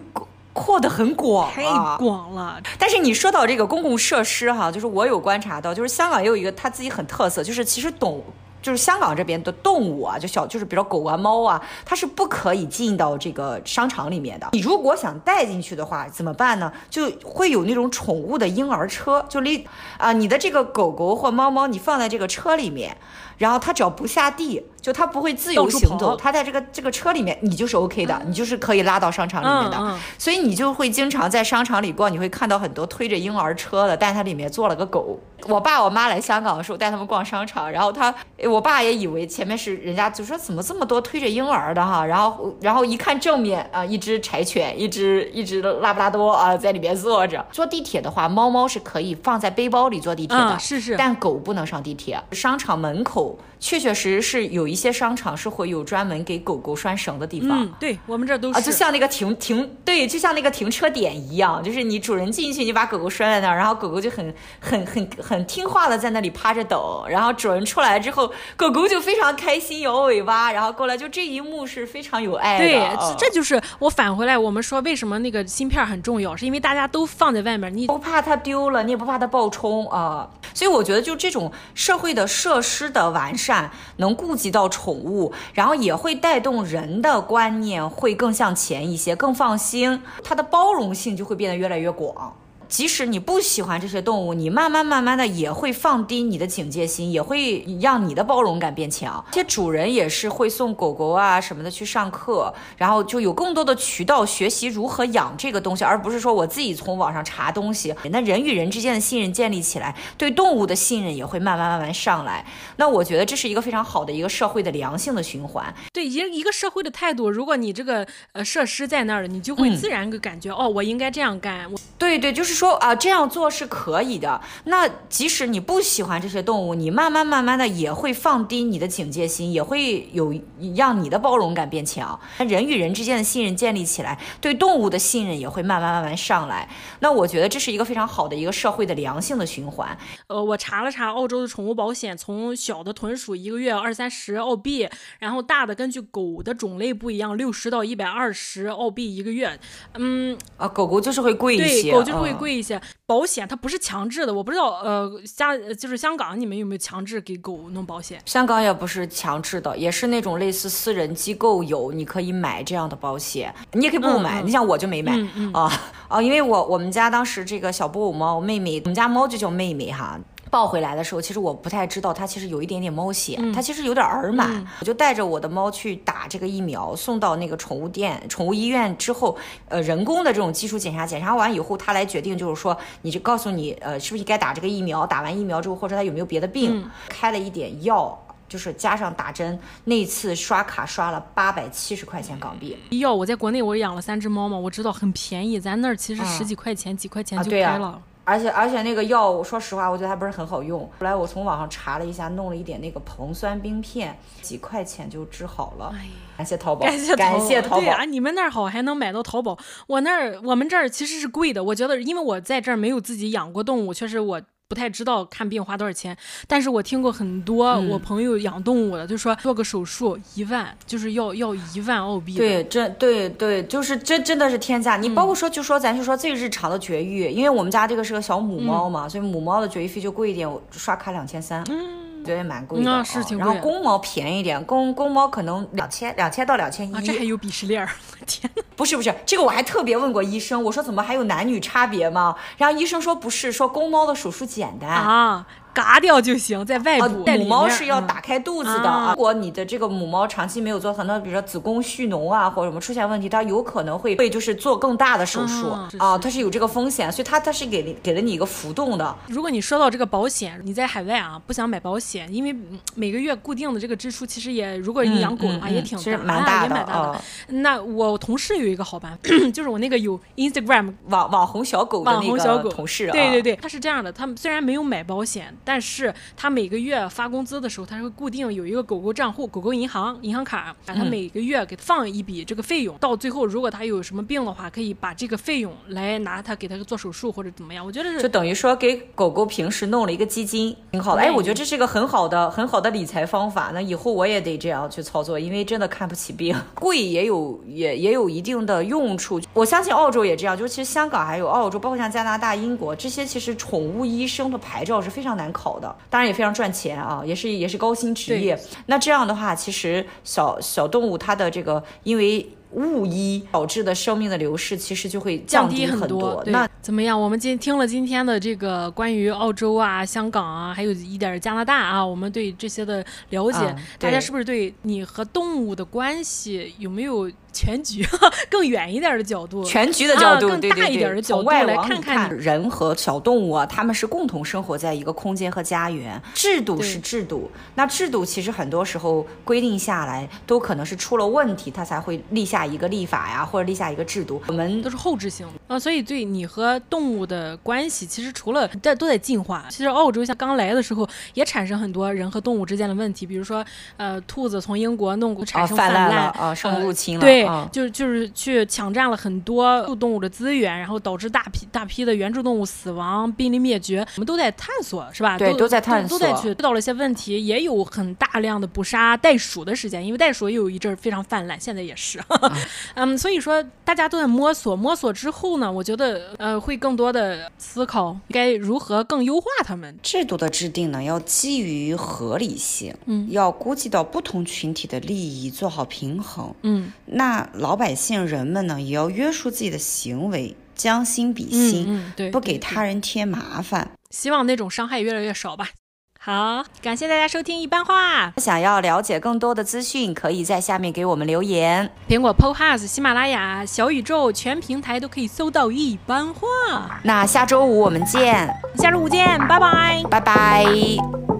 扩得很广，太广了。但是你说到这个公共设施哈，就是我有观察到，就是香港也有一个它自己很特色，就是其实懂。就是香港这边的动物啊，就小就是比如说狗啊、猫啊，它是不可以进到这个商场里面的。你如果想带进去的话，怎么办呢？就会有那种宠物的婴儿车，就离啊，你的这个狗狗或猫猫，你放在这个车里面。然后它只要不下地，就它不会自由行走，它在这个这个车里面，你就是 OK 的，你就是可以拉到商场里面的。嗯嗯、所以你就会经常在商场里逛，你会看到很多推着婴儿车的，但它里面坐了个狗。我爸我妈来香港的时候带他们逛商场，然后他我爸也以为前面是人家，就说怎么这么多推着婴儿的哈，然后然后一看正面啊，一只柴犬，一只一只拉布拉多啊在里面坐着。坐地铁的话，猫猫是可以放在背包里坐地铁的，嗯、是是，但狗不能上地铁。商场门口。确确实实是有一些商场是会有专门给狗狗拴绳的地方。嗯，对，我们这都是。啊，就像那个停停，对，就像那个停车点一样，就是你主人进去，你把狗狗拴在那儿，然后狗狗就很很很很听话的在那里趴着等，然后主人出来之后，狗狗就非常开心摇尾巴，然后过来，就这一幕是非常有爱的。对，这这就是我返回来我们说为什么那个芯片很重要，是因为大家都放在外面，你不怕它丢了，你也不怕它爆冲啊。所以我觉得就这种社会的设施的完善能顾及到宠物，然后也会带动人的观念会更向前一些，更放心，它的包容性就会变得越来越广。即使你不喜欢这些动物，你慢慢慢慢的也会放低你的警戒心，也会让你的包容感变强。这些主人也是会送狗狗啊什么的去上课，然后就有更多的渠道学习如何养这个东西，而不是说我自己从网上查东西。那人与人之间的信任建立起来，对动物的信任也会慢慢慢慢上来。那我觉得这是一个非常好的一个社会的良性的循环。对，一一个社会的态度，如果你这个呃设施在那儿了，你就会自然个感觉、嗯、哦，我应该这样干。我对对，就是。说啊，这样做是可以的。那即使你不喜欢这些动物，你慢慢慢慢的也会放低你的警戒心，也会有让你的包容感变强。人与人之间的信任建立起来，对动物的信任也会慢慢慢慢上来。那我觉得这是一个非常好的一个社会的良性的循环。呃，我查了查澳洲的宠物保险，从小的豚鼠一个月二三十澳币，然后大的根据狗的种类不一样，六十到一百二十澳币一个月。嗯啊，狗狗就是会贵一些，对，狗就是会贵一些。嗯、保险它不是强制的，我不知道呃，香就是香港你们有没有强制给狗弄保险？香港也不是强制的，也是那种类似私人机构有，你可以买这样的保险，你也可以不买。嗯、你像我就没买、嗯嗯、啊啊，因为我我们家当时这个小布偶猫妹妹，我们家猫就叫妹妹哈。抱回来的时候，其实我不太知道它其实有一点点猫血，嗯、它其实有点耳螨，嗯、我就带着我的猫去打这个疫苗，送到那个宠物店、宠物医院之后，呃，人工的这种基础检查，检查完以后，他来决定就是说，你就告诉你，呃，是不是该打这个疫苗？打完疫苗之后，或者它有没有别的病？嗯、开了一点药，就是加上打针，那次刷卡刷了八百七十块钱港币。药我在国内我养了三只猫嘛，我知道很便宜，咱那儿其实十几块钱、嗯、几块钱就开了。啊而且而且那个药，我说实话，我觉得还不是很好用。后来我从网上查了一下，弄了一点那个硼酸冰片，几块钱就治好了。哎、感谢淘宝，感谢感谢淘宝。对啊，你们那儿好还能买到淘宝，我那儿我们这儿其实是贵的。我觉得，因为我在这儿没有自己养过动物，确实我。不太知道看病花多少钱，但是我听过很多我朋友养动物的，嗯、就说做个手术一万，就是要要一万澳币。对，这对对，就是真真的是天价。你包括说，就说咱就说最日常的绝育，嗯、因为我们家这个是个小母猫嘛，嗯、所以母猫的绝育费就贵一点，我刷卡两千三。嗯。觉得蛮贵的，啊是挺贵，然后公猫便宜一点，公公猫可能两千两千到两千一。这还有鄙视链儿，天！不是不是，这个我还特别问过医生，我说怎么还有男女差别吗？然后医生说不是，说公猫的手术简单啊。嘎掉就行，在外部。母猫是要打开肚子的。如果你的这个母猫长期没有做很多，比如说子宫蓄脓啊，或者什么出现问题，它有可能会会就是做更大的手术啊，它是有这个风险，所以它它是给给了你一个浮动的。如果你说到这个保险，你在海外啊不想买保险，因为每个月固定的这个支出其实也，如果你养狗的话也挺大，蛮大的啊。那我同事有一个好办法，就是我那个有 Instagram 网网红小狗的那个同事，对对对，他是这样的，他们虽然没有买保险，但是他每个月发工资的时候，他会固定有一个狗狗账户、狗狗银行银行卡，把他每个月给放一笔这个费用。嗯、到最后，如果他有什么病的话，可以把这个费用来拿他给他做手术或者怎么样。我觉得是就等于说给狗狗平时弄了一个基金，挺好的。对哎，我觉得这是一个很好的很好的理财方法。那以后我也得这样去操作，因为真的看不起病，贵也有也也有一定的用处。我相信澳洲也这样，就是其实香港还有澳洲，包括像加拿大、英国这些，其实宠物医生的牌照是非常难考的。当然也非常赚钱啊，也是也是高薪职业。那这样的话，其实小小动物它的这个因为。误医导致的生命的流逝，其实就会降低很多。很多那怎么样？我们今听了今天的这个关于澳洲啊、香港啊，还有一点加拿大啊，我们对这些的了解，嗯、大家是不是对你和动物的关系有没有？全局更远一点的角度，全局的角度，啊、更大一点的角度来看看人和小动物啊，他们是共同生活在一个空间和家园。制度是制度，那制度其实很多时候规定下来都可能是出了问题，它才会立下一个立法呀，或者立下一个制度。我们都是后置性的啊，所以对你和动物的关系，其实除了在都在进化。其实澳洲像刚来的时候也产生很多人和动物之间的问题，比如说呃，兔子从英国弄过产生泛滥了啊，生物入侵了，呃、对。就就是去抢占了很多动物的资源，然后导致大批大批的原住动物死亡、濒临灭绝。我们都在探索，是吧？对，都，都在探索，都在去遇到了一些问题，也有很大量的捕杀袋鼠的时间，因为袋鼠也有一阵儿非常泛滥，现在也是。嗯，所以说大家都在摸索，摸索之后呢，我觉得呃会更多的思考该如何更优化他们。制度的制定呢，要基于合理性，嗯，要估计到不同群体的利益，做好平衡，嗯，那。老百姓人们呢，也要约束自己的行为，将心比心，嗯嗯、对，不给他人添麻烦。希望那种伤害越来越少吧。好，感谢大家收听一般话。想要了解更多的资讯，可以在下面给我们留言。苹果 Podcast、喜马拉雅、小宇宙全平台都可以搜到一般话。那下周五我们见，下周五见，拜拜，拜拜。